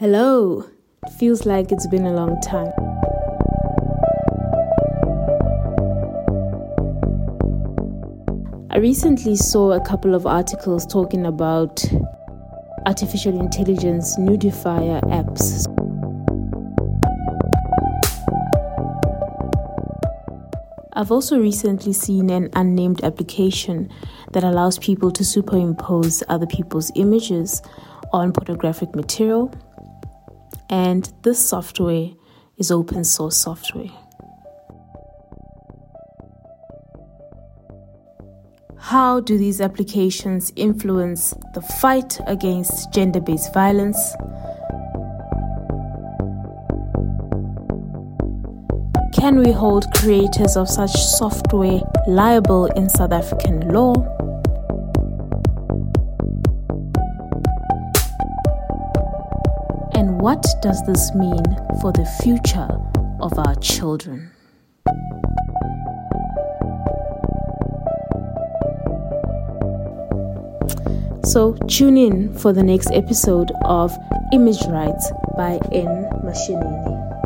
Hello. It feels like it's been a long time. I recently saw a couple of articles talking about artificial intelligence nudifier apps. I've also recently seen an unnamed application that allows people to superimpose other people's images on pornographic material and this software is open source software. How do these applications influence the fight against gender based violence? Can we hold creators of such software liable in South African law? And what does this mean for the future of our children? So, tune in for the next episode of Image Rights by N. Mashinini.